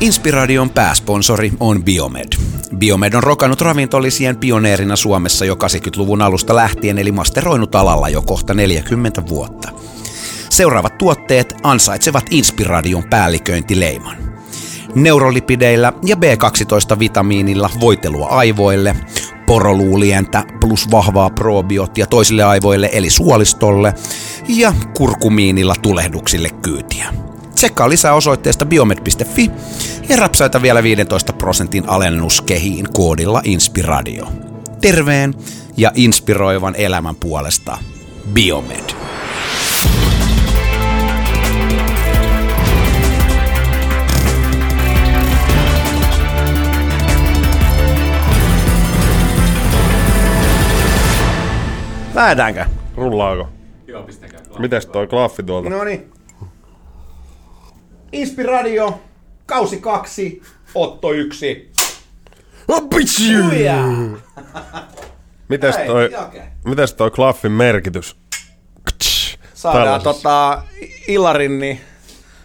Inspiradion pääsponsori on Biomed. Biomed on rokannut ravintolisien pioneerina Suomessa jo 80-luvun alusta lähtien, eli masteroinut alalla jo kohta 40 vuotta. Seuraavat tuotteet ansaitsevat Inspiradion päälliköintileiman. Neurolipideillä ja B12-vitamiinilla voitelua aivoille, poroluulientä plus vahvaa probioottia toisille aivoille eli suolistolle ja kurkumiinilla tulehduksille kyytiä. Tsekkaa lisää osoitteesta biomed.fi ja rapsaita vielä 15 prosentin alennuskehiin koodilla Inspiradio. Terveen ja inspiroivan elämän puolesta Biomed. Lähdetäänkö? Rullaako? Joo, pistäkää. Mites toi klaffi tuolta? No niin. Inspiradio, kausi kaksi, Otto yksi. Uja! Mites toi, mites toi klaffin merkitys? Saadaan Tällaisessa. tota Illarinni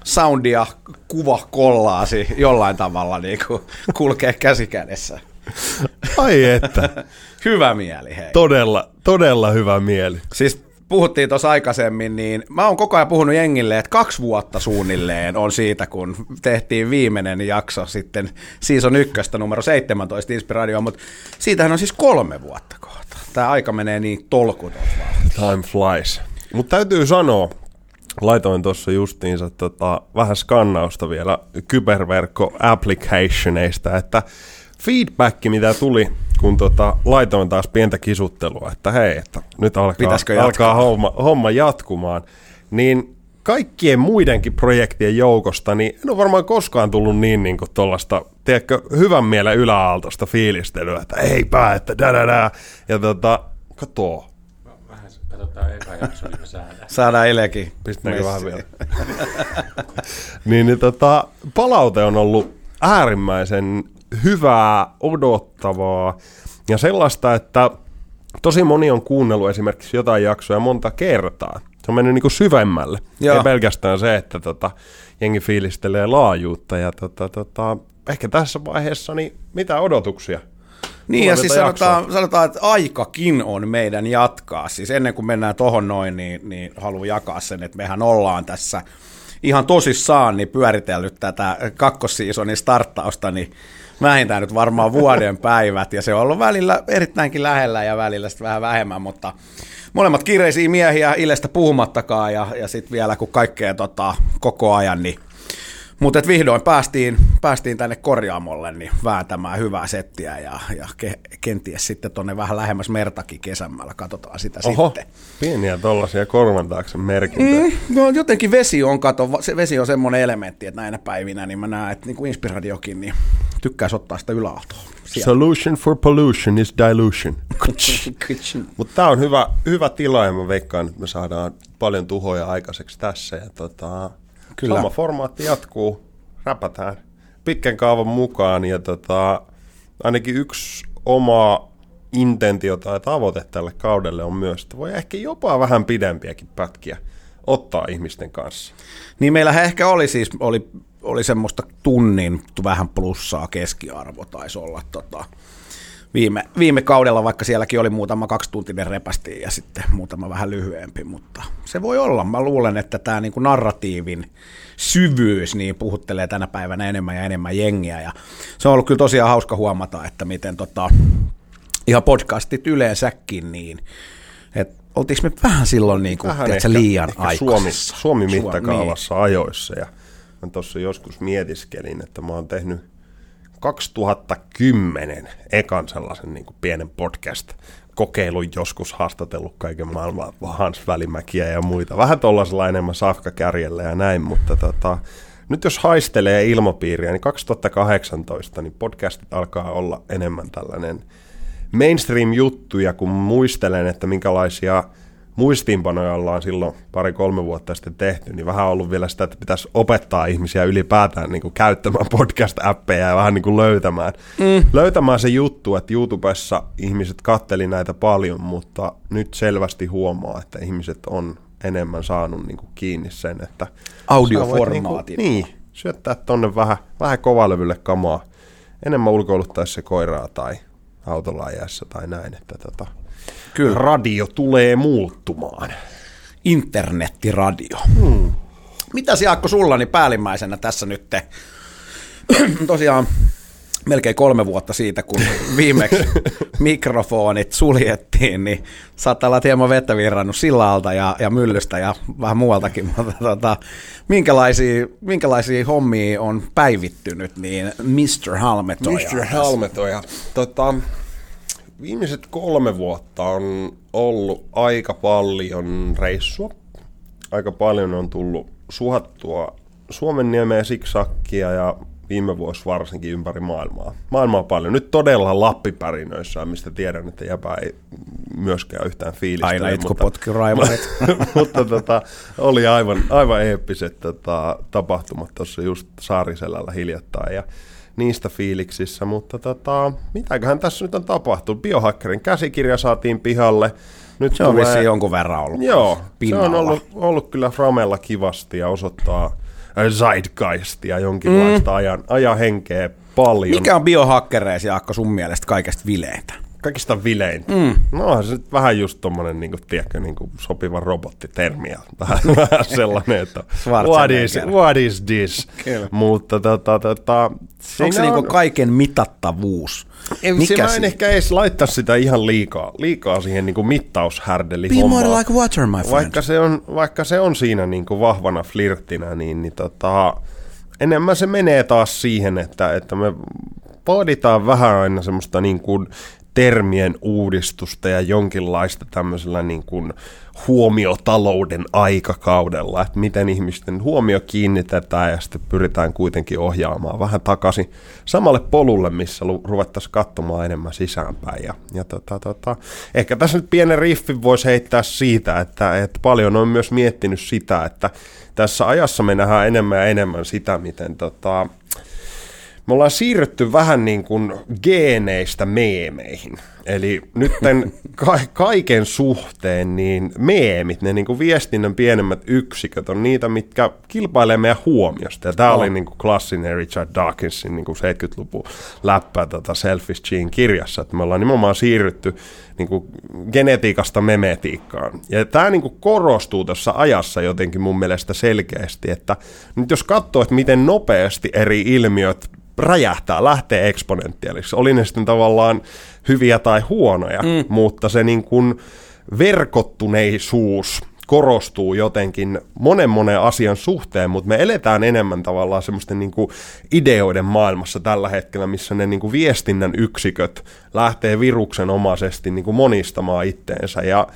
soundia kuva kollaasi jollain tavalla niin kuin kulkee käsi kädessä. Ai että, Hyvä mieli, hei. todella, todella hyvä mieli. Siis puhuttiin tuossa aikaisemmin, niin mä oon koko ajan puhunut jengille, että kaksi vuotta suunnilleen on siitä, kun tehtiin viimeinen jakso sitten season ykköstä numero 17 Inspiradio, mutta siitähän on siis kolme vuotta kohta. Tämä aika menee niin tolkuton. Time flies. Mutta täytyy sanoa, laitoin tuossa justiinsa tota, vähän skannausta vielä kyberverkko-applicationeista, että feedback, mitä tuli, kun tota, laitoin taas pientä kisuttelua, että hei, että nyt alkaa, Pitäisikö alkaa homma, homma jatkumaan, niin kaikkien muidenkin projektien joukosta, niin en ole varmaan koskaan tullut niin, niin kuin tuollaista, tiedätkö, hyvän mielen yläaaltoista fiilistelyä, että eipä, että da da da. Ja tota, katoo, Vähän katsotaan eka jakso, niin me saadaan. Saadaan Elekin. Pistetäänkö vähän vielä? niin, niin tota, palaute on ollut äärimmäisen hyvää, odottavaa ja sellaista, että tosi moni on kuunnellut esimerkiksi jotain jaksoja monta kertaa. Se on mennyt niin kuin syvemmälle. Joo. Ei pelkästään se, että tota, jengi fiilistelee laajuutta. Ja tota, tota, ehkä tässä vaiheessa, niin mitä odotuksia? Niin, ja siis sanotaan, sanotaan, että aikakin on meidän jatkaa. Siis ennen kuin mennään tohon noin, niin, niin haluan jakaa sen, että mehän ollaan tässä ihan tosissaan niin pyöritellyt tätä kakkossiisonin starttausta, niin vähintään nyt varmaan vuoden päivät, ja se on ollut välillä erittäinkin lähellä ja välillä sitten vähän vähemmän, mutta molemmat kiireisiä miehiä Ilestä puhumattakaan, ja, ja sitten vielä kun kaikkea tota, koko ajan, niin mutta vihdoin päästiin, päästiin tänne korjaamolle niin vääntämään hyvää settiä ja, ja ke, kenties sitten tuonne vähän lähemmäs mertakin kesämällä, katsotaan sitä Oho, sitten. pieniä tollasia korvan taakse merkintöjä. Mm, no jotenkin vesi on, kato, se vesi on semmoinen elementti, että näinä päivinä niin mä näen, että niin kuin Inspiradiokin, niin tykkäisi ottaa sitä yläaltoa. Sieltä. Solution for pollution is dilution. Mutta tämä on hyvä, hyvä tila ja mä veikkaan, että me saadaan paljon tuhoja aikaiseksi tässä. Ja tota, Kyllä. Sama formaatti jatkuu, räpätään pitkän kaavan mukaan ja tota, ainakin yksi oma intentio tai tavoite tälle kaudelle on myös, että voi ehkä jopa vähän pidempiäkin pätkiä ottaa ihmisten kanssa. Niin meillähän ehkä oli siis, oli, oli semmoista tunnin vähän plussaa keskiarvo taisi olla tota, viime, viime kaudella, vaikka sielläkin oli muutama kaksituntinen repästi ja sitten muutama vähän lyhyempi, mutta se voi olla. Mä luulen, että tämä niinku narratiivin syvyys niin puhuttelee tänä päivänä enemmän ja enemmän jengiä ja se on ollut kyllä tosiaan hauska huomata, että miten tota, ihan podcastit yleensäkin niin, että oltiinko me vähän silloin niin kuin, Vähän tiedätkö, ehkä- liian ehkä aikaisessa? Suomi, Suomi Suom- mittakaavassa ajoissa. Ja mä tuossa joskus mietiskelin, että mä oon tehnyt 2010 ekan sellaisen niin kuin pienen podcast kokeilun joskus haastatellut kaiken maailman Hans Välimäkiä ja muita. Vähän tuollaisella enemmän safkakärjellä ja näin, mutta tota, nyt jos haistelee ilmapiiriä, niin 2018 niin podcastit alkaa olla enemmän tällainen mainstream-juttuja, kun muistelen, että minkälaisia muistiinpanoja ollaan silloin pari-kolme vuotta sitten tehty, niin vähän ollut vielä sitä, että pitäisi opettaa ihmisiä ylipäätään niin kuin käyttämään podcast-appeja ja vähän niin kuin löytämään, mm. löytämään se juttu, että YouTubessa ihmiset katteli näitä paljon, mutta nyt selvästi huomaa, että ihmiset on enemmän saanut niin kuin kiinni sen, että Audioformaatin. Niin, kuin, niin, syöttää tonne vähän, vähän kovalevylle kamaa, enemmän ulkoiluttaessa se koiraa tai autolla ajassa tai näin, että tota, Kyllä. radio tulee muuttumaan. Internettiradio. Hmm. Mitäs Jaakko sullani päällimmäisenä tässä nyt te? Tosiaan melkein kolme vuotta siitä, kun viimeksi mikrofonit suljettiin, niin saattaa olla hieman vettä virrannut sillalta ja, ja myllystä ja vähän muualtakin, mutta tota, minkälaisia, minkälaisia hommia on päivittynyt, niin Mr. Halmetoja. Mr. Halmetoja. Tota, viimeiset kolme vuotta on ollut aika paljon reissua. Aika paljon on tullut suhattua Suomen niemeä siksakkia ja viime vuosi varsinkin ympäri maailmaa. Maailmaa paljon. Nyt todella lappipärinöissä, mistä tiedän, että jäpä ei myöskään yhtään fiilistä. Aina itkupotki raivarit. mutta tota, oli aivan, aivan eeppiset tota, tapahtumat tuossa just Saariselällä hiljattain. Ja niistä fiiliksissä, mutta tota, mitäköhän tässä nyt on tapahtunut? Biohackerin käsikirja saatiin pihalle. Nyt se on tulee... jonkun verran ollut Joo, pinnalla. se on ollut, ollut kyllä Framella kivasti ja osoittaa zeitgeistia, jonkinlaista mm. ajan, ajan henkeä paljon. Mikä on biohakkereisi, Jaakko, sun mielestä kaikesta vileintä? Kaikista vilein. Mm. No se nyt vähän just tommonen, niin kuin, tiedätkö, niin kuin sopiva robottitermi. Vähän, vähän sellainen, että what is, what is this? Kyllä. Mutta tota, tota, Onko se on... niin kaiken mitattavuus? Mikä se mä en ehkä edes laittaa sitä ihan liikaa, liikaa siihen niin kuin mittaushärdeli Be more like water, my friend. Vaikka se on, vaikka se on siinä niin kuin vahvana flirttinä, niin, niin tota, enemmän se menee taas siihen, että, että me pohditaan vähän aina semmoista niin kuin termien uudistusta ja jonkinlaista tämmöisellä niin kuin huomiotalouden aikakaudella, että miten ihmisten huomio kiinnitetään ja sitten pyritään kuitenkin ohjaamaan vähän takaisin samalle polulle, missä ruvettaisiin katsomaan enemmän sisäänpäin. Ja, ja tota, tota, ehkä tässä nyt pienen riffin voisi heittää siitä, että, että paljon on myös miettinyt sitä, että tässä ajassa me nähdään enemmän ja enemmän sitä, miten tota, me ollaan siirrytty vähän niin kuin geeneistä meemeihin. Eli nyt ka- kaiken suhteen niin meemit, ne niin kuin viestinnän pienemmät yksiköt on niitä, mitkä kilpailee meidän huomiosta. Ja tämä oh. oli niin kuin klassinen Richard Dawkinsin niin kuin 70-luvun läppä tota Selfish Gene kirjassa, että me ollaan nimenomaan siirrytty niin kuin genetiikasta memetiikkaan. Ja tämä niin kuin korostuu tuossa ajassa jotenkin mun mielestä selkeästi, että nyt jos katsoo, että miten nopeasti eri ilmiöt räjähtää, lähtee eksponentiaaliksi. Oli ne sitten tavallaan hyviä tai huonoja, mm. mutta se niin kuin verkottuneisuus korostuu jotenkin monen monen asian suhteen, mutta me eletään enemmän tavallaan semmoisten niin kuin ideoiden maailmassa tällä hetkellä, missä ne niin kuin viestinnän yksiköt lähtee viruksenomaisesti niin kuin monistamaan itteensä ja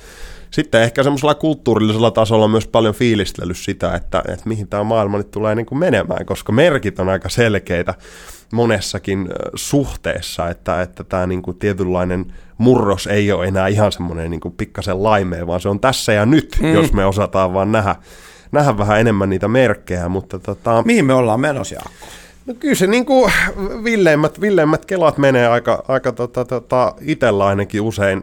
sitten ehkä semmoisella kulttuurillisella tasolla on myös paljon fiilistellyt sitä, että, että mihin tämä maailma nyt tulee niin kuin menemään, koska merkit on aika selkeitä monessakin suhteessa, että, että tämä niin kuin tietynlainen murros ei ole enää ihan semmoinen niin kuin pikkasen laimea, vaan se on tässä ja nyt, mm. jos me osataan vaan nähdä, nähdä vähän enemmän niitä merkkejä. Mutta tota... Mihin me ollaan menossa, Jaakko? No kyllä se niin kuin villeimmät, villeimmät kelat menee aika, aika tota, tota, itsellä ainakin usein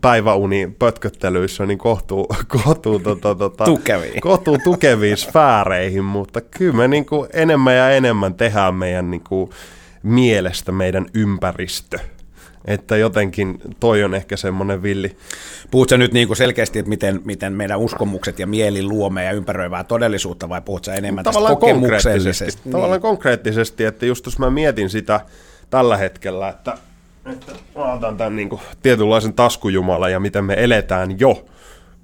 päiväuni pötköttelyissä niin kohtuu, kohtuu, tota, tota, tukeviin. kohtuu tukeviin sfääreihin, mutta kyllä me niin kuin enemmän ja enemmän tehdään meidän niin kuin mielestä meidän ympäristö että jotenkin toi on ehkä semmoinen villi. Puhutko nyt niin kuin selkeästi, että miten, miten meidän uskomukset ja mieli luo meidän ympäröivää todellisuutta, vai puhutko enemmän tavallaan tästä kokemuksellisesti? Niin. Tavallaan konkreettisesti, että just jos mä mietin sitä tällä hetkellä, että, että mä otan tämän niin kuin tietynlaisen taskujumalan ja miten me eletään jo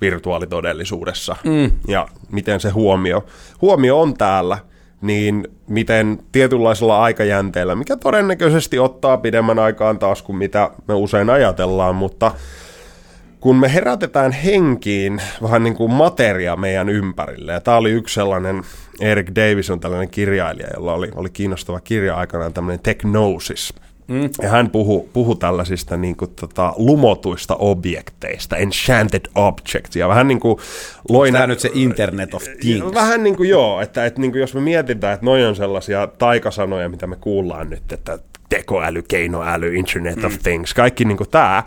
virtuaalitodellisuudessa mm. ja miten se huomio, huomio on täällä – niin miten tietynlaisella aikajänteellä, mikä todennäköisesti ottaa pidemmän aikaan taas kuin mitä me usein ajatellaan, mutta kun me herätetään henkiin vähän niin kuin materia meidän ympärille, ja tämä oli yksi sellainen, Eric Davis on tällainen kirjailija, jolla oli, oli kiinnostava kirja aikanaan tämmöinen Technosis, Mm. Ja hän puhuu puhu tällaisista niin kuin, tota, lumotuista objekteista, enchanted objects. Ja vähän niin kuin loin... Tämä nyt se Internet of Things. Vähän niin kuin joo, että, että niin kuin jos me mietitään, että noin on sellaisia taikasanoja, mitä me kuullaan nyt, että tekoäly, keinoäly, Internet mm. of Things, kaikki niin kuin tämä,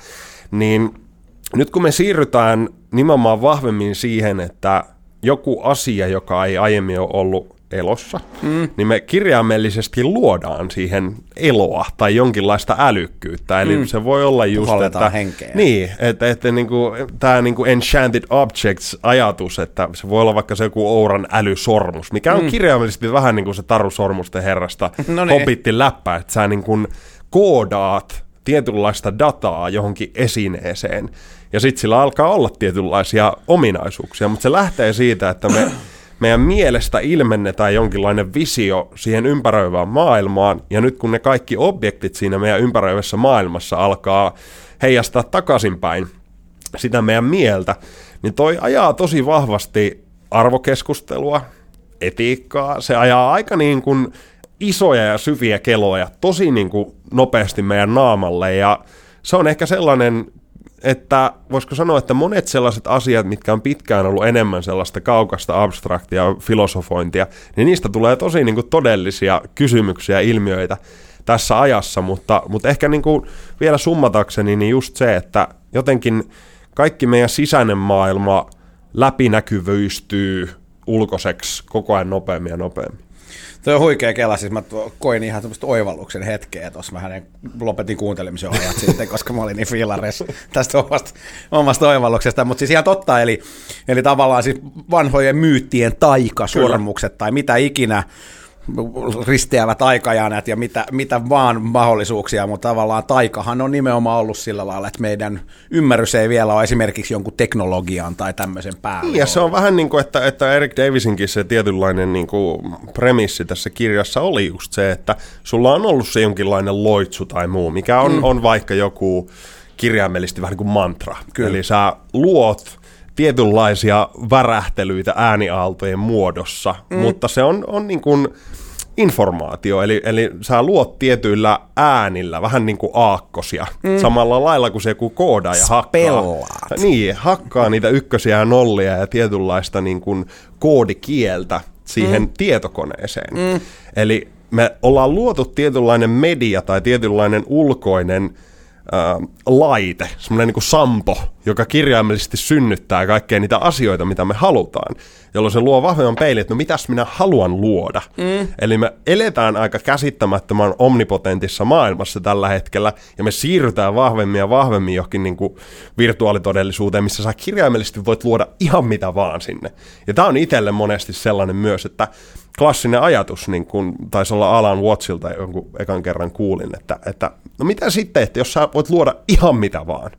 niin nyt kun me siirrytään nimenomaan vahvemmin siihen, että joku asia, joka ei aiemmin ole ollut elossa, mm. niin me kirjaimellisesti luodaan siihen eloa tai jonkinlaista älykkyyttä. Eli mm. se voi olla just, Puhalletaan että... henkeä. Niin, että, että niinku, tämä niinku Enchanted Objects-ajatus, että se voi olla vaikka se joku Ouran älysormus, mikä on mm. kirjaimellisesti vähän niin kuin se Taru Sormusten herrasta No niin. Hobbitin läppä, että sä niinku koodaat tietynlaista dataa johonkin esineeseen, ja sitten sillä alkaa olla tietynlaisia ominaisuuksia, mutta se lähtee siitä, että me meidän mielestä ilmennetään jonkinlainen visio siihen ympäröivään maailmaan, ja nyt kun ne kaikki objektit siinä meidän ympäröivässä maailmassa alkaa heijastaa takaisinpäin sitä meidän mieltä, niin toi ajaa tosi vahvasti arvokeskustelua, etiikkaa, se ajaa aika niin kuin isoja ja syviä keloja tosi niin kuin nopeasti meidän naamalle, ja se on ehkä sellainen että voisiko sanoa, että monet sellaiset asiat, mitkä on pitkään ollut enemmän sellaista kaukasta abstraktia filosofointia, niin niistä tulee tosi niin kuin todellisia kysymyksiä, ilmiöitä tässä ajassa, mutta, mutta ehkä niin kuin vielä summatakseni, niin just se, että jotenkin kaikki meidän sisäinen maailma läpinäkyvyystyy ulkoiseksi koko ajan nopeammin ja nopeammin. Tuo on huikea kela, siis mä koin ihan semmoista oivalluksen hetkeä tuossa. Mä hänen lopetin kuuntelemisen ajat sitten, koska mä olin niin fiilareissa tästä omasta, omasta oivalluksesta. Mutta siis ihan totta, eli, eli tavallaan siis vanhojen myyttien taikasormukset tai mitä ikinä risteävät aikajanat ja mitä, mitä vaan mahdollisuuksia, mutta tavallaan taikahan on nimenomaan ollut sillä lailla, että meidän ymmärrys ei vielä ole esimerkiksi jonkun teknologian tai tämmöisen päällä. Niin, ja se on vähän niin kuin, että, että Eric Davisinkin se tietynlainen niin kuin premissi tässä kirjassa oli just se, että sulla on ollut se jonkinlainen loitsu tai muu, mikä on, mm. on vaikka joku kirjaimellisesti vähän niin kuin mantra. Kyllä. Eli sä luot tietynlaisia värähtelyitä ääniaaltojen muodossa, mm. mutta se on, on niin kuin informaatio, eli, eli sä luot tietyillä äänillä vähän niin kuin aakkosia, mm. samalla lailla kuin se joku kooda ja hakkaa. Spellaat. Niin, hakkaa niitä ykkösiä ja nollia ja tietynlaista niin kuin koodikieltä siihen mm. tietokoneeseen. Mm. Eli me ollaan luotu tietynlainen media tai tietynlainen ulkoinen äh, laite, semmoinen niin kuin sampo, joka kirjaimellisesti synnyttää kaikkea niitä asioita, mitä me halutaan, jolloin se luo vahvemman peilin, että no mitäs minä haluan luoda. Mm. Eli me eletään aika käsittämättömän omnipotentissa maailmassa tällä hetkellä, ja me siirrytään vahvemmin ja vahvemmin johonkin niin kuin virtuaalitodellisuuteen, missä sä kirjaimellisesti voit luoda ihan mitä vaan sinne. Ja tämä on itselle monesti sellainen myös, että klassinen ajatus, niin kun taisi olla Alan Watchilta jonkun ekan kerran kuulin, että, että no mitä sitten, että jos sä voit luoda ihan mitä vaan.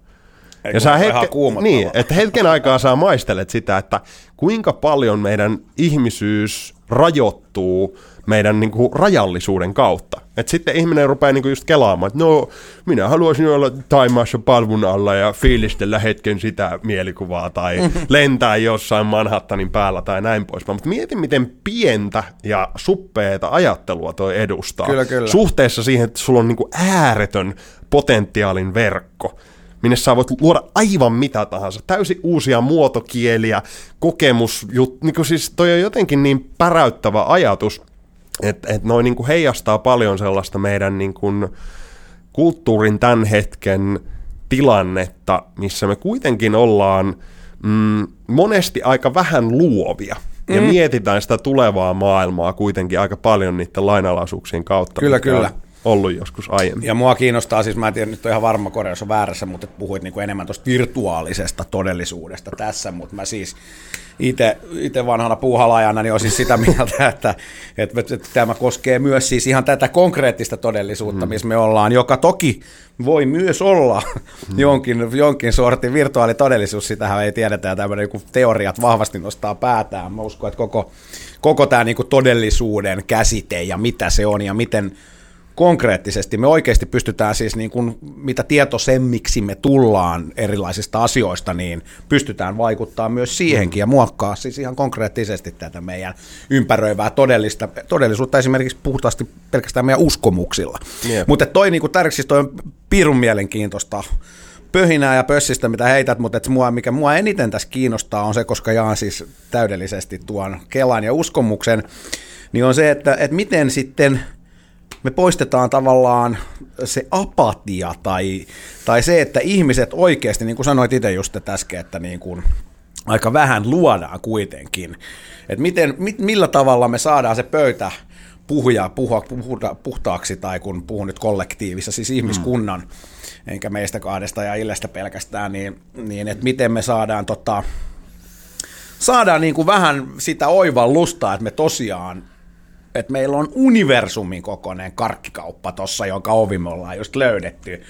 Ei, ja sä hetke, niin, että hetken aikaa sä maistelet sitä, että kuinka paljon meidän ihmisyys rajoittuu meidän niin kuin, rajallisuuden kautta. Et sitten ihminen rupeaa niin kuin, just kelaamaan, että no, minä haluaisin olla Taimaassa palvun alla ja fiilistellä hetken sitä mielikuvaa tai lentää jossain Manhattanin päällä tai näin pois. Mutta mieti, miten pientä ja suppeeta ajattelua toi edustaa. Kyllä, kyllä. Suhteessa siihen, että sulla on niin kuin, ääretön potentiaalin verkko minne sä voit luoda aivan mitä tahansa, täysin uusia muotokieliä, kokemus, niin kuin siis toi on jotenkin niin päräyttävä ajatus, että et noin niin kuin heijastaa paljon sellaista meidän niin kuin kulttuurin tämän hetken tilannetta, missä me kuitenkin ollaan mm, monesti aika vähän luovia. Ja mm. mietitään sitä tulevaa maailmaa kuitenkin aika paljon niiden lainalaisuuksien kautta. Kyllä, kyllä. on ollut joskus aiemmin. Ja mua kiinnostaa, siis mä en tiedä, nyt on ihan varma korjaus on väärässä, mutta puhuit niinku enemmän tuosta virtuaalisesta todellisuudesta tässä, mutta mä siis itse vanhana puuhalajana niin on siis sitä mieltä, että, että, että tämä koskee myös siis ihan tätä konkreettista todellisuutta, mm. missä me ollaan, joka toki voi myös olla mm. jonkin, jonkin sortin virtuaalitodellisuus, sitähän ei tiedetä, ja tämmöinen niin teoriat vahvasti nostaa päätään. Mä uskon, että koko, koko tämä niin todellisuuden käsite ja mitä se on ja miten konkreettisesti me oikeasti pystytään siis niin kuin, mitä tietoisemmiksi me tullaan erilaisista asioista, niin pystytään vaikuttaa myös siihenkin ja muokkaa siis ihan konkreettisesti tätä meidän ympäröivää todellista, todellisuutta esimerkiksi puhtaasti pelkästään meidän uskomuksilla. Jep. Mutta toi niin kuin tärkeästi toi on pirun mielenkiintoista pöhinää ja pössistä, mitä heität, mutta et mua, mikä mua eniten tässä kiinnostaa on se, koska jaan siis täydellisesti tuon Kelan ja uskomuksen, niin on se, että, että miten sitten me poistetaan tavallaan se apatia tai, tai se, että ihmiset oikeasti, niin kuin sanoit itse just että äsken, että niin kuin aika vähän luodaan kuitenkin. Et miten, mit, millä tavalla me saadaan se pöytä puhuja, puhua, puhuta, puhtaaksi, tai kun puhun nyt kollektiivissa, siis ihmiskunnan, mm. enkä meistä kahdesta ja Illestä pelkästään, niin, niin että miten me saadaan, tota, saadaan niin kuin vähän sitä oivallusta, että me tosiaan että meillä on universumin kokoinen karkkikauppa tossa, jonka ovi me ollaan just löydetty.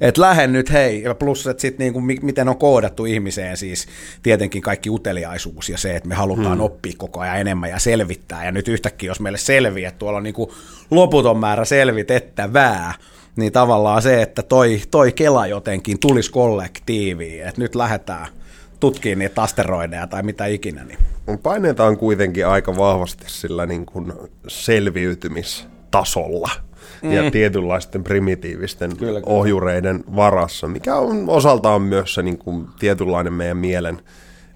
Että lähden nyt, hei, ja plus, että sitten niinku, miten on koodattu ihmiseen siis tietenkin kaikki uteliaisuus ja se, että me halutaan hmm. oppia koko ajan enemmän ja selvittää. Ja nyt yhtäkkiä, jos meille selviää, että tuolla on niinku loputon määrä selvitettävää, niin tavallaan se, että toi, toi Kela jotenkin tulisi kollektiiviin, että nyt lähdetään – tutkii niitä asteroideja tai mitä ikinä. Niin. Paineita on kuitenkin aika vahvasti sillä niin kuin selviytymistasolla mm. ja tietynlaisten primitiivisten kyllä, kyllä. ohjureiden varassa, mikä on osaltaan myös se niin kuin tietynlainen meidän mielen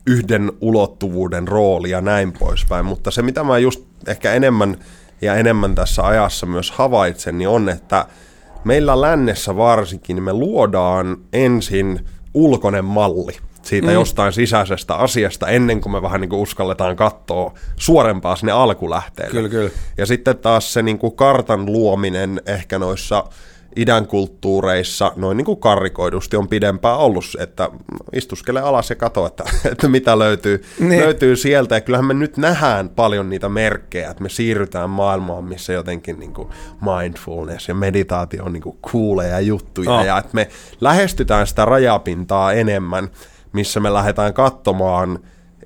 yhden ulottuvuuden rooli ja näin poispäin. Mutta se, mitä mä just ehkä enemmän ja enemmän tässä ajassa myös havaitsen, niin on, että meillä lännessä varsinkin niin me luodaan ensin ulkoinen malli – siitä mm. jostain sisäisestä asiasta ennen kuin me vähän niin kuin uskalletaan katsoa suorempaa sinne alkulähteelle. Kyllä, kyllä. Ja sitten taas se niin kuin kartan luominen ehkä noissa idän kulttuureissa noin niin kuin karrikoidusti on pidempään ollut, että istuskele alas ja katso, että, että mitä löytyy, niin. löytyy sieltä. Ja kyllähän me nyt nähdään paljon niitä merkkejä, että me siirrytään maailmaan, missä jotenkin niin kuin mindfulness ja meditaatio on niin kuin cooleja juttuja. Oh. Ja että me lähestytään sitä rajapintaa enemmän missä me lähdetään katsomaan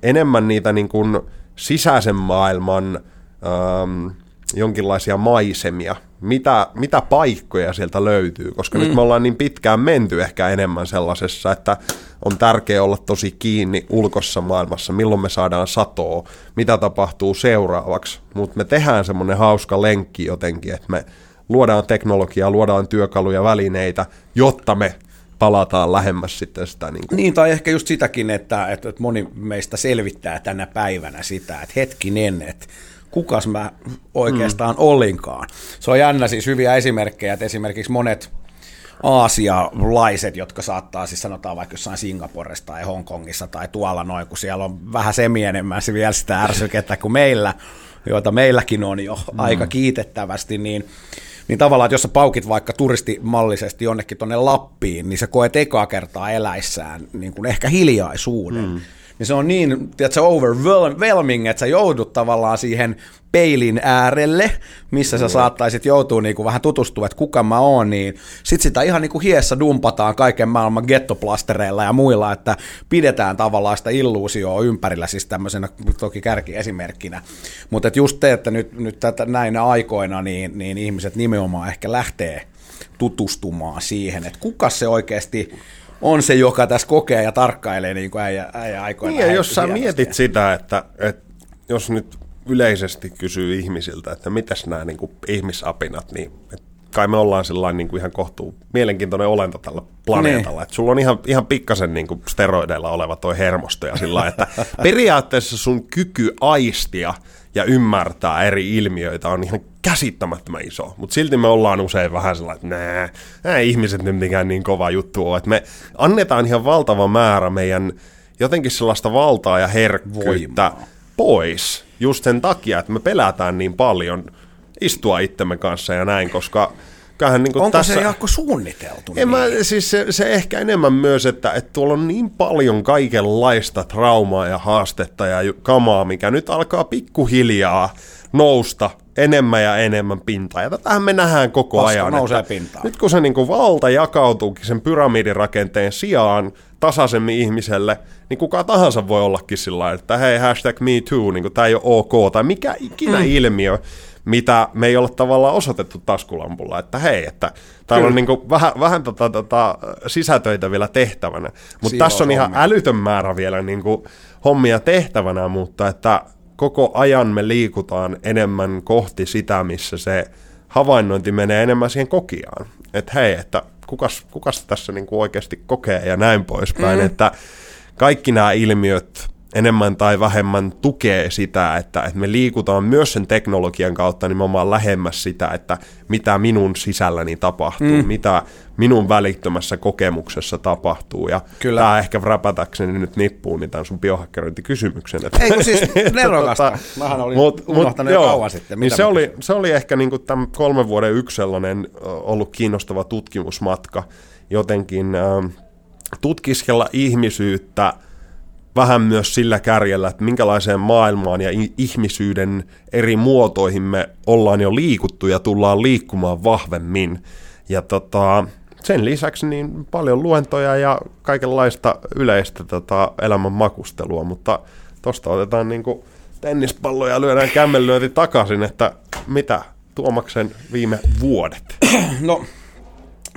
enemmän niitä niin kuin sisäisen maailman ähm, jonkinlaisia maisemia, mitä, mitä paikkoja sieltä löytyy, koska mm. nyt me ollaan niin pitkään menty ehkä enemmän sellaisessa, että on tärkeää olla tosi kiinni ulkossa maailmassa, milloin me saadaan satoa, mitä tapahtuu seuraavaksi, mutta me tehdään semmoinen hauska lenkki jotenkin, että me luodaan teknologiaa, luodaan työkaluja, välineitä, jotta me palataan lähemmäs sitten sitä. Niin, kuin. niin tai ehkä just sitäkin, että, että moni meistä selvittää tänä päivänä sitä, että hetkinen, että kukas mä oikeastaan mm. olinkaan. Se on jännä siis hyviä esimerkkejä, että esimerkiksi monet aasialaiset, jotka saattaa siis sanotaan vaikka jossain Singaporessa tai Hongkongissa tai tuolla noin, kun siellä on vähän semienemään se vielä sitä ärsykettä kuin meillä, joita meilläkin on jo mm. aika kiitettävästi, niin niin tavallaan, että jos sä paukit vaikka turistimallisesti jonnekin tuonne Lappiin, niin sä koet ekaa kertaa eläissään niin kuin ehkä hiljaisuuden. Mm niin se on niin, tiedätkö, overwhelming, että sä joudut tavallaan siihen peilin äärelle, missä sä saattaisit joutua niin kuin vähän tutustua, että kuka mä oon, niin sit sitä ihan niin kuin hiessä dumpataan kaiken maailman gettoplastereilla ja muilla, että pidetään tavallaan sitä illuusioa ympärillä, siis tämmöisenä toki kärkiesimerkkinä. Mutta just te, että nyt, nyt tätä, näinä aikoina, niin, niin ihmiset nimenomaan ehkä lähtee tutustumaan siihen, että kuka se oikeasti on se, joka tässä kokee ja tarkkailee niin kuin äijä, äijä aikoina. Niin, ja jos sä mietit sitä, että, että jos nyt yleisesti kysyy ihmisiltä, että mitäs nämä niin kuin ihmisapinat, niin kai me ollaan sellainen niin kuin ihan kohtuu mielenkiintoinen olento tällä planeetalla. Niin. Että sulla on ihan, ihan pikkasen niin kuin steroideilla oleva toi hermosto ja sillä että periaatteessa sun kyky aistia ja ymmärtää eri ilmiöitä on ihan käsittämättömän iso. Mutta silti me ollaan usein vähän sellainen, että nää, nää ihmiset nyt mikään niin kova juttu on. Että me annetaan ihan valtava määrä meidän jotenkin sellaista valtaa ja herkkyyttä Voimaa. pois just sen takia, että me pelätään niin paljon istua itsemme kanssa ja näin, koska kyllähän niin kuin Onko tässä... se Jaakko suunniteltu? En niin? mä, siis se, se, ehkä enemmän myös, että, että tuolla on niin paljon kaikenlaista traumaa ja haastetta ja kamaa, mikä nyt alkaa pikkuhiljaa nousta enemmän ja enemmän pintaa. Ja tätähän me nähdään koko Vasta ajan. nousee pintaan. Nyt kun se niin kuin valta jakautuukin sen pyramidirakenteen sijaan tasaisemmin ihmiselle, niin kuka tahansa voi ollakin sillä että hei, hashtag me too, niin tämä ei ole ok, tai mikä ikinä mm. ilmiö, mitä me ei ole tavallaan osoitettu taskulampulla, että hei, että täällä on niin kuin vähän, vähän tota, tota, sisätöitä vielä tehtävänä. Mutta tässä on ihan hommia. älytön määrä vielä niin kuin hommia tehtävänä, mutta että koko ajan me liikutaan enemmän kohti sitä, missä se havainnointi menee enemmän siihen kokiaan. Että hei, että kukas, kukas tässä niin kuin oikeasti kokee ja näin poispäin. Mm. Että kaikki nämä ilmiöt enemmän tai vähemmän tukee sitä, että, että me liikutaan myös sen teknologian kautta nimenomaan lähemmäs sitä, että mitä minun sisälläni tapahtuu, mm. mitä minun välittömässä kokemuksessa tapahtuu. Ja Kyllä. tämä ehkä räpätäkseni nyt nippuun, niin tämän sun biohakkerointikysymyksen. Että, Ei kun siis nerokasta. Tota, Mähän olin unohtanut jo joo, kauan sitten. Niin Mitä se, mä oli, se oli ehkä niin kuin tämän kolmen vuoden yksi sellainen ollut kiinnostava tutkimusmatka. Jotenkin äh, tutkiskella ihmisyyttä vähän myös sillä kärjellä, että minkälaiseen maailmaan ja ihmisyyden eri muotoihin me ollaan jo liikuttu ja tullaan liikkumaan vahvemmin. Ja tota, sen lisäksi niin paljon luentoja ja kaikenlaista yleistä tota, elämän makustelua, mutta tosta otetaan niinku tennispallo ja lyödään kämmenlyönti takaisin, että mitä Tuomaksen viime vuodet? No,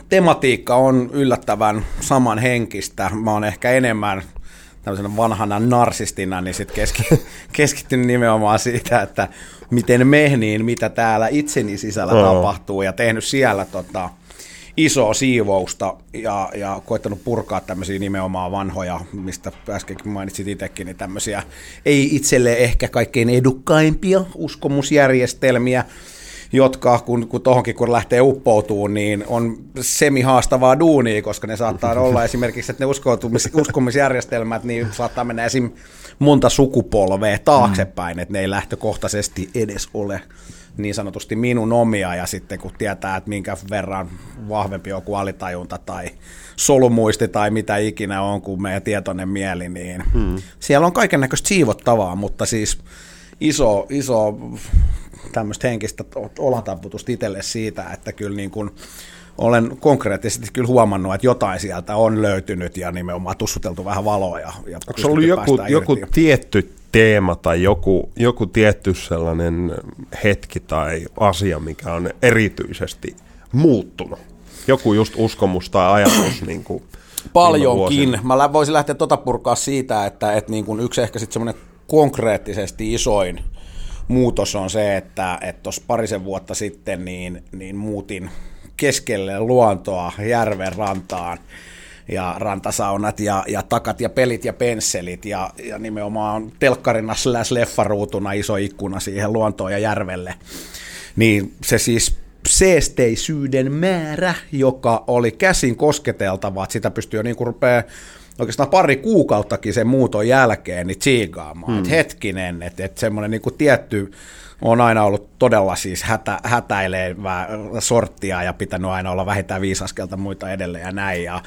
tematiikka on yllättävän samanhenkistä. Mä oon ehkä enemmän tämmöisenä vanhana narsistina, niin sit keski, keskittynyt nimenomaan siitä, että miten me, niin mitä täällä itseni sisällä Oo. tapahtuu, ja tehnyt siellä tota, isoa siivousta ja, ja koittanut purkaa tämmöisiä nimenomaan vanhoja, mistä äskenkin mainitsit itsekin, niin tämmöisiä ei itselle ehkä kaikkein edukkaimpia uskomusjärjestelmiä, jotka kun, kun tohonkin kun lähtee uppoutumaan, niin on semihaastavaa duunia, koska ne saattaa olla esimerkiksi, että ne uskomis, uskomisjärjestelmät niin saattaa mennä esim. monta sukupolvea taaksepäin, että ne ei lähtökohtaisesti edes ole niin sanotusti minun omia, ja sitten kun tietää, että minkä verran vahvempi joku alitajunta tai solumuisti tai mitä ikinä on kuin meidän tietoinen mieli, niin hmm. siellä on kaiken näköistä siivottavaa, mutta siis iso, iso tämmöistä henkistä olatamputusta itselle siitä, että kyllä niin kuin olen konkreettisesti kyllä huomannut, että jotain sieltä on löytynyt ja nimenomaan tussuteltu vähän valoa. Ja, ja Onko se ollut joku, joku irti. tietty teema tai joku, joku tietty sellainen hetki tai asia, mikä on erityisesti muuttunut? Joku just uskomus tai ajatus niin kuin Paljonkin. Mä voisin lähteä tota purkaa siitä, että, että niin kuin yksi ehkä sitten semmoinen konkreettisesti isoin muutos on se, että tuossa parisen vuotta sitten niin, niin muutin keskelle luontoa järven rantaan ja rantasaunat ja, ja takat ja pelit ja pensselit ja, ja nimenomaan telkkarina slash leffaruutuna iso ikkuna siihen luontoon ja järvelle. Niin se siis seesteisyyden määrä, joka oli käsin kosketeltava, että sitä pystyy jo niin kuin rupeaa oikeastaan pari kuukauttakin sen muuton jälkeen niin tsiigaamaan. Hmm. Et hetkinen, että et semmoinen niin tietty on aina ollut todella siis hätä, hätäilevää sorttia ja pitänyt aina olla vähintään viisi askelta muita edelleen ja näin. Ja,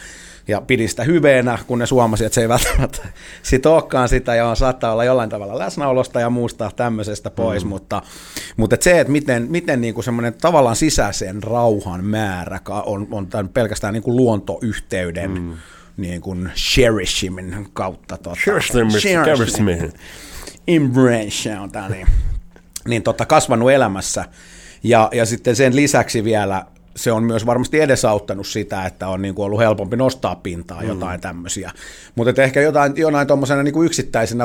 ja pidin sitä hyveenä, kunnes huomasin, että se ei välttämättä sit olekaan sitä ja on, saattaa olla jollain tavalla läsnäolosta ja muusta tämmöisestä pois, mm. mutta, mutta et se, että miten, miten niinku semmoinen tavallaan sisäisen rauhan määrä on, on tämän pelkästään niinku luontoyhteyden mm. Niin kuin cherishiminen kautta. Tota, on tämä niin, niin tota, kasvanut elämässä. Ja, ja sitten sen lisäksi vielä se on myös varmasti edesauttanut sitä, että on niin kuin ollut helpompi nostaa pintaa jotain mm. tämmöisiä. Mutta ehkä jotain, jonain tuommoisena niin kuin yksittäisenä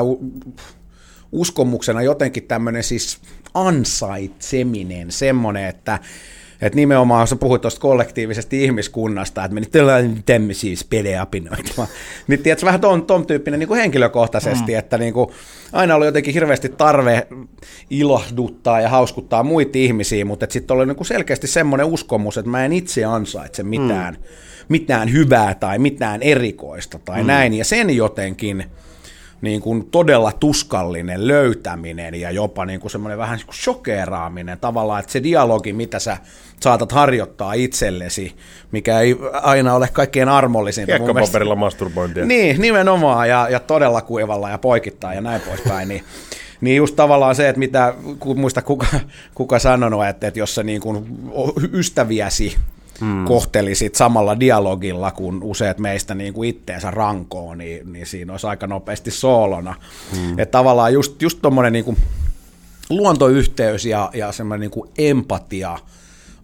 uskomuksena jotenkin tämmöinen siis ansaitseminen, semmoinen, että että nimenomaan, sä puhuit tuosta kollektiivisesta ihmiskunnasta, että meni tällainen tämmöisiä speleapinoita. niin tiedätkö, vähän ton, ton tyyppinen niin kuin henkilökohtaisesti, mm. että niin kuin, aina oli jotenkin hirveästi tarve ilahduttaa ja hauskuttaa muita ihmisiä, mutta sitten oli niin kuin selkeästi semmoinen uskomus, että mä en itse ansaitse mitään, mm. mitään hyvää tai mitään erikoista tai mm. näin, ja sen jotenkin niin kuin todella tuskallinen löytäminen ja jopa niin kuin semmoinen vähän niin kuin shokeraaminen tavallaan, että se dialogi, mitä sä saatat harjoittaa itsellesi, mikä ei aina ole kaikkein armollisinta. Hiekkapaperilla masturbointia. Niin, nimenomaan, ja, ja todella kuivalla ja poikittaa ja näin poispäin, niin, niin just tavallaan se, että mitä, muista kuka, kuka sanonut, että, että jos sä niin kuin ystäviäsi hmm. kohtelisit samalla dialogilla, kun useat meistä niin kuin itteensä rankoo, niin, niin siinä olisi aika nopeasti soolona. Hmm. Että tavallaan just, just tuommoinen niin kuin luontoyhteys ja, ja semmoinen niin kuin empatia,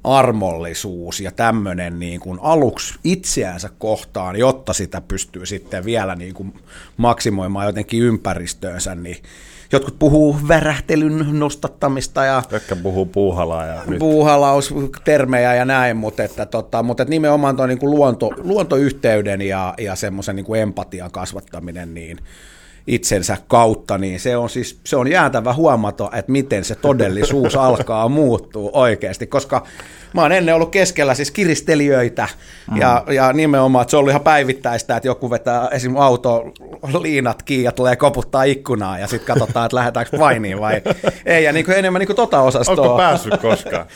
armollisuus ja tämmöinen niin kuin aluksi itseänsä kohtaan, jotta sitä pystyy sitten vielä niin kuin maksimoimaan jotenkin ympäristöönsä, niin jotkut puhuu värähtelyn nostattamista ja Pekka puhuu puuhalaa ja nyt. puuhalaustermejä ja näin, mutta, että, tota, mutta että nimenomaan tuo niin luonto, luontoyhteyden ja, ja semmoisen niin empatian kasvattaminen, niin itsensä kautta, niin se on siis se on jäätävä huomata, että miten se todellisuus alkaa muuttua oikeasti, koska mä oon ennen ollut keskellä siis kiristelijöitä mm. ja, ja nimenomaan, että se on ollut ihan päivittäistä, että joku vetää esim. auto liinat kiinni ja tulee koputtaa ikkunaa ja sitten katsotaan, että lähdetäänkö painiin vai ei, ja niin kuin enemmän niin kuin tota osastoa. Onko päässyt koskaan?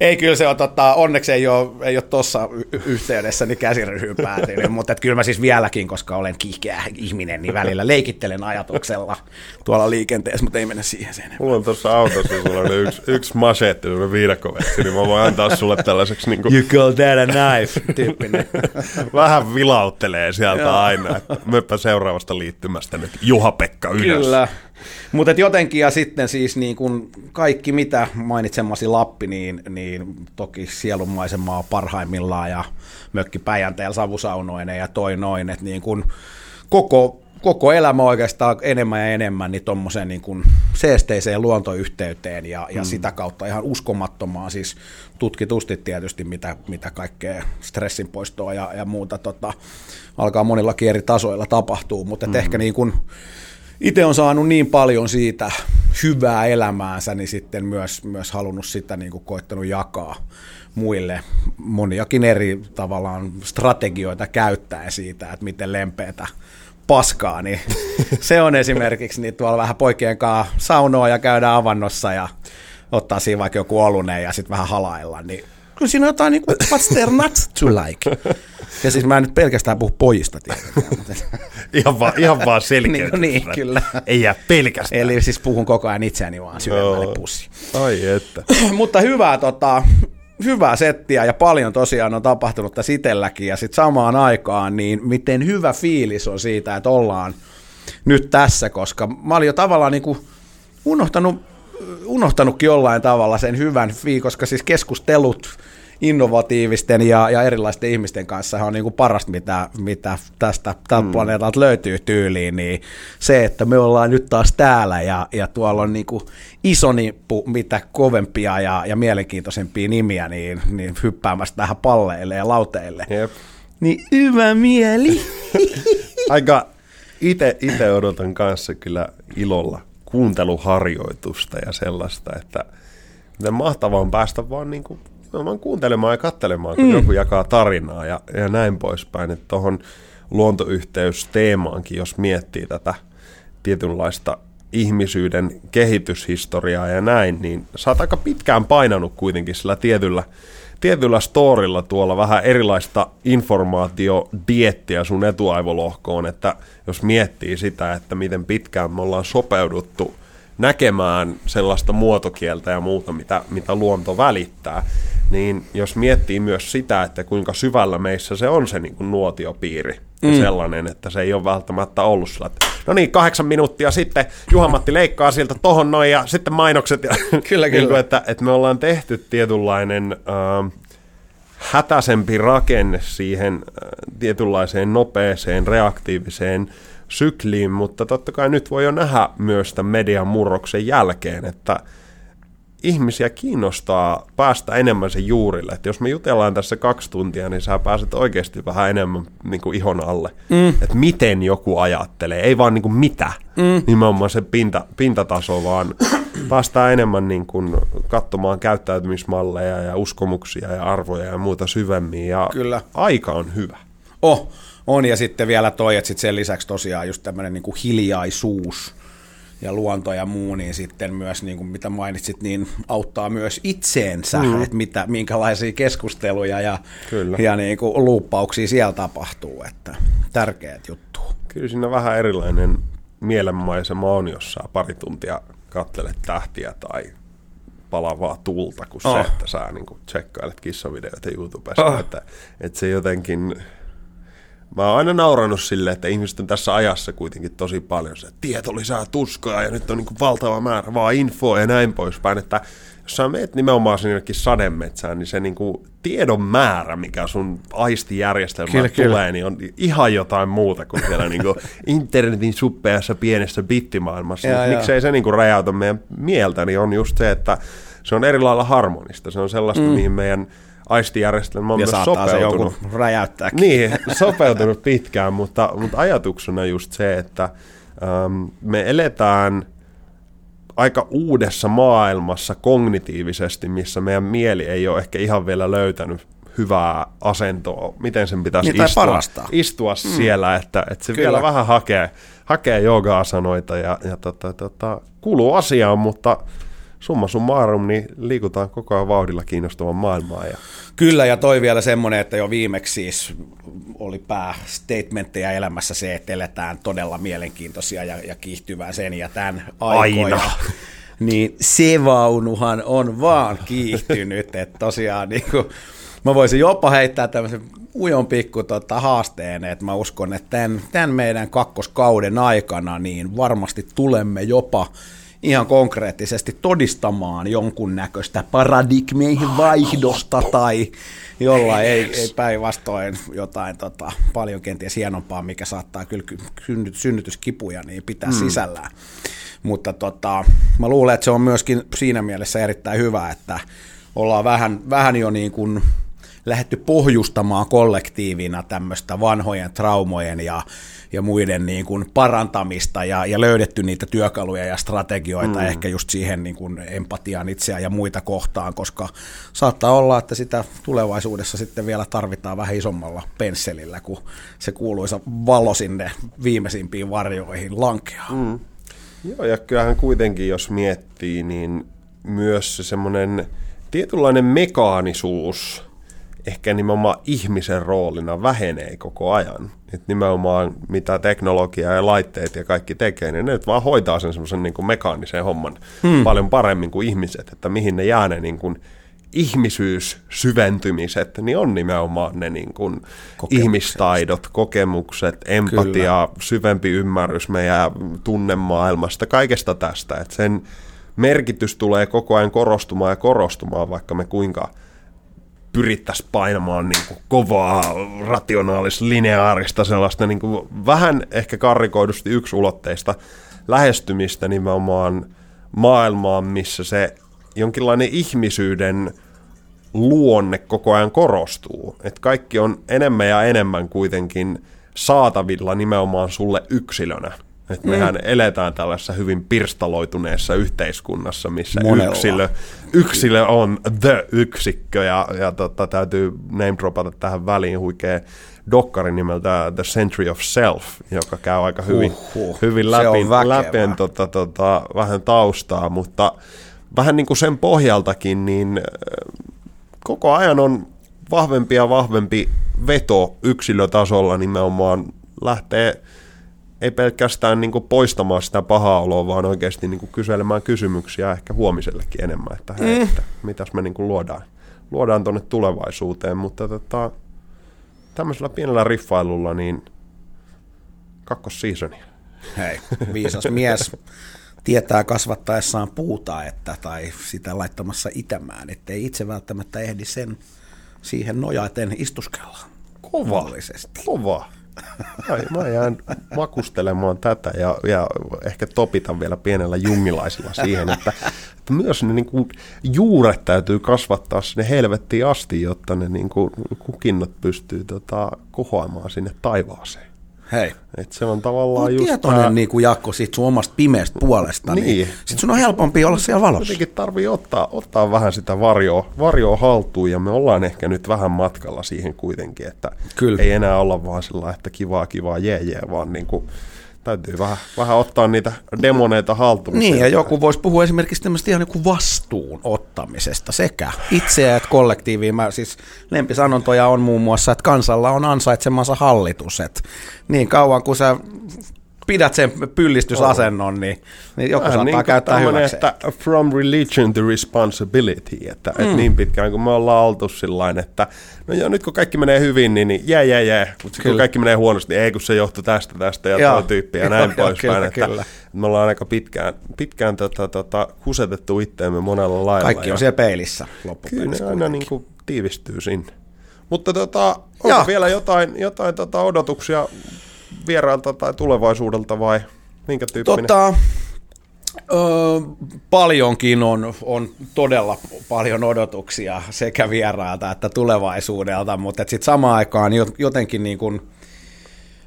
Ei, kyllä se on, tota, onneksi ei ole, ei ole tuossa yhteydessä niin käsiryhyn päätynyt, mutta kyllä mä siis vieläkin, koska olen kiihkeä ihminen, niin välillä leikittelen ajatuksella tuolla liikenteessä, mutta ei mennä siihen sen. Mulla on tuossa autossa sellainen yksi, yksi machete, sellainen viidakkovetsi, niin mä voin antaa sulle tällaiseksi niin kuin... You call that a knife, tyyppinen. Vähän vilauttelee sieltä Joo. aina, että seuraavasta liittymästä nyt Juha-Pekka ylös. Kyllä. Mutta jotenkin ja sitten siis niin kun kaikki mitä mainitsemasi Lappi, niin, niin toki sielunmaisemaa parhaimmillaan ja mökki Päijänteellä savusaunoinen ja toi noin, että niin kun koko koko elämä oikeastaan enemmän ja enemmän niin tuommoiseen niin kuin seesteiseen luontoyhteyteen ja, ja mm. sitä kautta ihan uskomattomaan, siis tutkitusti tietysti mitä, mitä kaikkea stressin poistoa ja, ja muuta tota, alkaa monillakin eri tasoilla tapahtuu, mutta mm. ehkä niin kuin, itse on saanut niin paljon siitä hyvää elämäänsä, niin sitten myös, myös halunnut sitä niin kuin koittanut jakaa muille moniakin eri tavallaan strategioita käyttää siitä, että miten lempeätä paskaa, niin se on esimerkiksi niin tuolla vähän poikien kanssa saunoa ja käydään avannossa ja ottaa siinä vaikka joku oluneen ja sitten vähän halailla, niin kyllä siinä on jotain niin kuin, what's there not to like. Ja siis mä en nyt pelkästään puhu pojista tietenkään. ihan, vaan, ihan vaan selkeä. niin, niin, kyllä. Ei jää pelkästään. Eli siis puhun koko ajan itseäni vaan syvemmälle no. pussi. Ai että. Mutta hyvää, tota, hyvää settiä ja paljon tosiaan on tapahtunut tässä itselläkin ja sitten samaan aikaan, niin miten hyvä fiilis on siitä, että ollaan nyt tässä, koska mä olin jo tavallaan niin kuin unohtanut, unohtanutkin jollain tavalla sen hyvän fiilis, koska siis keskustelut innovatiivisten ja, ja erilaisten ihmisten kanssa on niin kuin parasta, mitä, mitä tästä tältä mm. planeetalta löytyy tyyliin, niin se, että me ollaan nyt taas täällä ja, ja tuolla on niin kuin iso nippu, mitä kovempia ja, ja mielenkiintoisempia nimiä, niin, niin hyppäämässä tähän palleille ja lauteille. Jep. Niin hyvä mieli. Aika itse odotan kanssa kyllä ilolla kuunteluharjoitusta ja sellaista, että miten mahtavaa on päästä vaan niin kuin vaan kuuntelemaan ja katselemaan, kun mm. joku jakaa tarinaa ja, ja näin poispäin. Että tuohon luontoyhteysteemaankin, jos miettii tätä tietynlaista ihmisyyden kehityshistoriaa ja näin, niin sä oot aika pitkään painanut kuitenkin sillä tietyllä, tietyllä storilla tuolla vähän erilaista informaatiodiettiä sun etuaivolohkoon, että jos miettii sitä, että miten pitkään me ollaan sopeuduttu näkemään sellaista muotokieltä ja muuta, mitä, mitä luonto välittää, niin jos miettii myös sitä, että kuinka syvällä meissä se on se niin kuin nuotiopiiri, mm. sellainen, että se ei ole välttämättä ollut sillä, että no niin, kahdeksan minuuttia sitten Juha-Matti leikkaa siltä tohon noin ja sitten mainokset. Ja, kyllä, niin kuin, että, että me ollaan tehty tietynlainen äh, hätäisempi rakenne siihen äh, tietynlaiseen nopeeseen, reaktiiviseen sykliin, mutta totta kai nyt voi jo nähdä myös tämän median murroksen jälkeen, että ihmisiä kiinnostaa päästä enemmän sen juurille. Että jos me jutellaan tässä kaksi tuntia, niin sä pääset oikeasti vähän enemmän niin kuin ihon alle. Mm. Että miten joku ajattelee, ei vaan niin kuin mitä, mm. nimenomaan se pinta, pintataso, vaan päästään enemmän niin kuin katsomaan käyttäytymismalleja ja uskomuksia ja arvoja ja muuta syvemmin. Ja Kyllä. aika on hyvä. Oh, on, ja sitten vielä toi, että sit sen lisäksi tosiaan just tämmöinen niin hiljaisuus ja luonto ja muu, niin sitten myös, niin kuin mitä mainitsit, niin auttaa myös itseensä, mm. että mitä, minkälaisia keskusteluja ja, Kyllä. ja niin kuin luuppauksia siellä tapahtuu, että tärkeät juttu. Kyllä siinä vähän erilainen mielenmaisema on, jos saa pari tuntia katselet tähtiä tai palavaa tulta, kuin oh. se, että sä niin kuin tsekkailet kissavideoita YouTubessa, oh. että, että se jotenkin Mä oon aina naurannut silleen, että ihmiset on tässä ajassa kuitenkin tosi paljon se, että tieto lisää tuskaa ja nyt on niin valtava määrä vaan infoa ja näin poispäin, että jos sä meet nimenomaan sinne sademetsään, niin se niin kuin tiedon määrä, mikä sun aistijärjestelmään tulee, kyllä. niin on ihan jotain muuta kuin siellä niin kuin internetin suppeassa pienessä bittimaailmassa. Ja, Miksei se niin kuin räjäytä meidän mieltä, niin on just se, että se on eri lailla harmonista. Se on sellaista, mm. mihin meidän aistijärjestelmä on ja myös sopeutunut. se räjäyttääkin. Niin, sopeutunut pitkään, mutta, mutta ajatuksena just se, että Ähm, me eletään aika uudessa maailmassa kognitiivisesti, missä meidän mieli ei ole ehkä ihan vielä löytänyt hyvää asentoa, miten sen pitäisi Niin, istua, parastaa. istua mm. siellä, että, että se Kyllä. vielä vähän hakee, hakee jooga-asanoita ja, ja tota, tota, kuuluu asiaan, mutta summa summarum, niin liikutaan koko ajan vauhdilla kiinnostavan maailmaa. Ja, Kyllä, ja toi vielä semmoinen, että jo viimeksi siis oli päästatementteja elämässä se, että eletään todella mielenkiintoisia ja, ja kiihtyvää sen ja tämän aikoja. Aina. Niin se vaunuhan on vaan kiihtynyt, että tosiaan niin kuin, mä voisin jopa heittää tämmöisen ujon pikku tota, haasteen, että mä uskon, että tämän, tämän meidän kakkoskauden aikana niin varmasti tulemme jopa ihan konkreettisesti todistamaan jonkunnäköistä paradigmeihin vaihdosta tai jollain ei, ei päinvastoin jotain tota, paljon kenties hienompaa, mikä saattaa kyllä ky- synnyt- synnytyskipuja niin pitää mm. sisällään. Mutta tota, mä luulen, että se on myöskin siinä mielessä erittäin hyvä, että ollaan vähän, vähän jo niin kuin lähdetty pohjustamaan kollektiivina tämmöistä vanhojen traumojen ja, ja muiden niin kuin parantamista ja, ja löydetty niitä työkaluja ja strategioita mm. ehkä just siihen niin kuin empatiaan itseä ja muita kohtaan, koska saattaa olla, että sitä tulevaisuudessa sitten vielä tarvitaan vähän isommalla pensselillä, kun se kuuluisa valo sinne viimeisimpiin varjoihin lankeaa. Mm. Joo, ja kyllähän kuitenkin, jos miettii, niin myös se semmoinen tietynlainen mekaanisuus ehkä nimenomaan ihmisen roolina vähenee koko ajan. Et nimenomaan mitä teknologia ja laitteet ja kaikki tekee, niin ne nyt vaan hoitaa sen semmoisen niin kuin mekaanisen homman hmm. paljon paremmin kuin ihmiset, että mihin ne jää ne niin kuin ihmisyyssyventymiset, niin on nimenomaan ne niin kuin ihmistaidot, kokemukset, empatia, Kyllä. syvempi ymmärrys meidän tunnemaailmasta, kaikesta tästä. Että sen merkitys tulee koko ajan korostumaan ja korostumaan, vaikka me kuinka pyrittäisiin painamaan niin kuin kovaa, rationaalista, lineaarista, sellaista niin kuin vähän ehkä karrikoidusti yksulotteista lähestymistä nimenomaan maailmaan, missä se jonkinlainen ihmisyyden luonne koko ajan korostuu. Että kaikki on enemmän ja enemmän kuitenkin saatavilla nimenomaan sulle yksilönä. Että mehän mm. eletään tällaisessa hyvin pirstaloituneessa yhteiskunnassa, missä yksilö, yksilö on the yksikkö, ja, ja tota, täytyy name dropata tähän väliin huikea dokkari nimeltä The Century of Self, joka käy aika hyvin, Huhhuh. hyvin läpi, läpi tota, tota, vähän taustaa, mutta vähän niin kuin sen pohjaltakin, niin koko ajan on vahvempi ja vahvempi veto yksilötasolla nimenomaan lähtee ei pelkästään niin kuin poistamaan sitä pahaa oloa, vaan oikeasti niin kuin kyselemään kysymyksiä ehkä huomisellekin enemmän, että hei, mm. että mitäs me niin kuin luodaan, luodaan tuonne tulevaisuuteen, mutta tota, tämmöisellä pienellä riffailulla niin kakkosseasonia. Hei, viisas mies tietää kasvattaessaan puuta että, tai sitä laittamassa itämään, ettei itse välttämättä ehdi sen siihen nojaten istuskella. Kovallisesti. Kova. Ai, mä jään makustelemaan tätä ja, ja ehkä topitan vielä pienellä jungilaisella siihen, että, että myös ne niin kuin, juuret täytyy kasvattaa sinne helvettiin asti, jotta ne niin kuin, kukinnot pystyy tota, kohoamaan sinne taivaaseen. Hei. Et se on tavallaan Oot just tietoinen, tää- niin kuin Jakko, siitä sun omasta pimeästä puolesta, niin, Niin. niin sit sun on helpompi olla siellä valossa. Jotenkin tarvii ottaa, ottaa vähän sitä varjoa, varjoa haltuun ja me ollaan ehkä nyt vähän matkalla siihen kuitenkin, että Kyllä. ei enää olla vaan sillä, että kivaa, kivaa, jee, jee, vaan niin kuin, täytyy vähän, vähän ottaa niitä demoneita haltuun. Niin, ja joku voisi puhua esimerkiksi tämmöistä ihan niin vastuun ottamisesta sekä itseä että kollektiiviin. Mä, siis lempisanontoja on muun muassa, että kansalla on ansaitsemansa hallitus. Että niin kauan kuin sä pidät sen pyllistysasennon, niin, niin joku Vähän saattaa niin kuin käyttää hyväkseen. että from religion to responsibility, että mm. et niin pitkään kun me ollaan oltu sillain, että no joo, nyt kun kaikki menee hyvin, niin, niin jää, jää, jää, mutta kun Kyllä. kaikki menee huonosti, niin ei kun se johtuu tästä, tästä ja Joo. tuo tyyppi ja näin poispäin, kyllä, että kyllä. me ollaan aika pitkään, pitkään tota, tota, kusetettu itteemme monella lailla. Kaikki ja on siellä peilissä Kyllä loppupeleissä. ne aina niin kuin tiivistyy sinne. Mutta tota, onko Joo. vielä jotain, jotain tota odotuksia vierailta tai tulevaisuudelta vai minkä tyyppinen? Tota, ö, paljonkin on, on todella paljon odotuksia sekä vierailta että tulevaisuudelta, mutta sitten samaan aikaan jo- jotenkin niin kuin,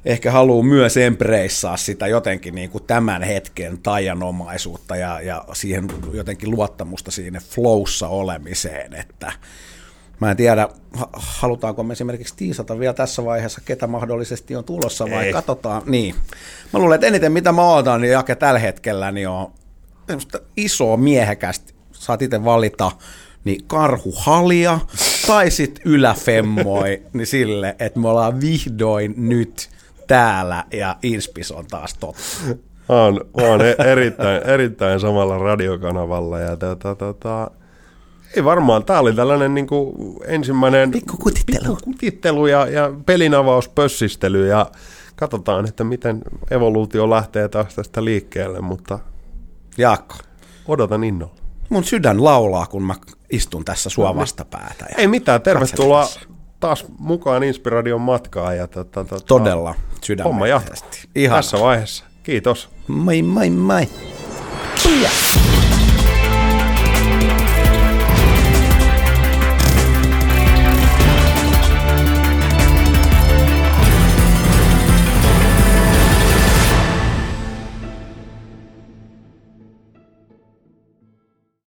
ehkä haluaa myös empreissaa sitä jotenkin niin kuin tämän hetken taianomaisuutta ja, ja siihen jotenkin luottamusta siinä flowssa olemiseen, että Mä en tiedä, halutaanko me esimerkiksi tiisata vielä tässä vaiheessa, ketä mahdollisesti on tulossa vai Ei. katsotaan. Niin. Mä luulen, että eniten mitä mä ootan, niin Jake tällä hetkellä niin on isoa miehekästä, saat itse valita, niin karhuhalia tai sitten yläfemmoi, niin sille, että me ollaan vihdoin nyt täällä ja Inspis on taas totta. Mä oon, mä oon e- erittäin, erittäin samalla radiokanavalla ja tota, tota, ei varmaan, tää oli tällainen niin kuin ensimmäinen Pikkukutittelu. pikkukutittelu ja, ja pelinavauspössistely ja katsotaan, että miten evoluutio lähtee taas tästä liikkeelle, mutta Jaakko, odotan innolla. mun sydän laulaa, kun mä istun tässä sua vastapäätä. Ja Ei mitään, tervetuloa katselemassa. taas mukaan Inspiradion matkaan. Ja tota, tota, Todella Homma jatkuu. sydämellisesti. Ihan. Tässä vaiheessa. Kiitos. Moi moi moi. Tuja.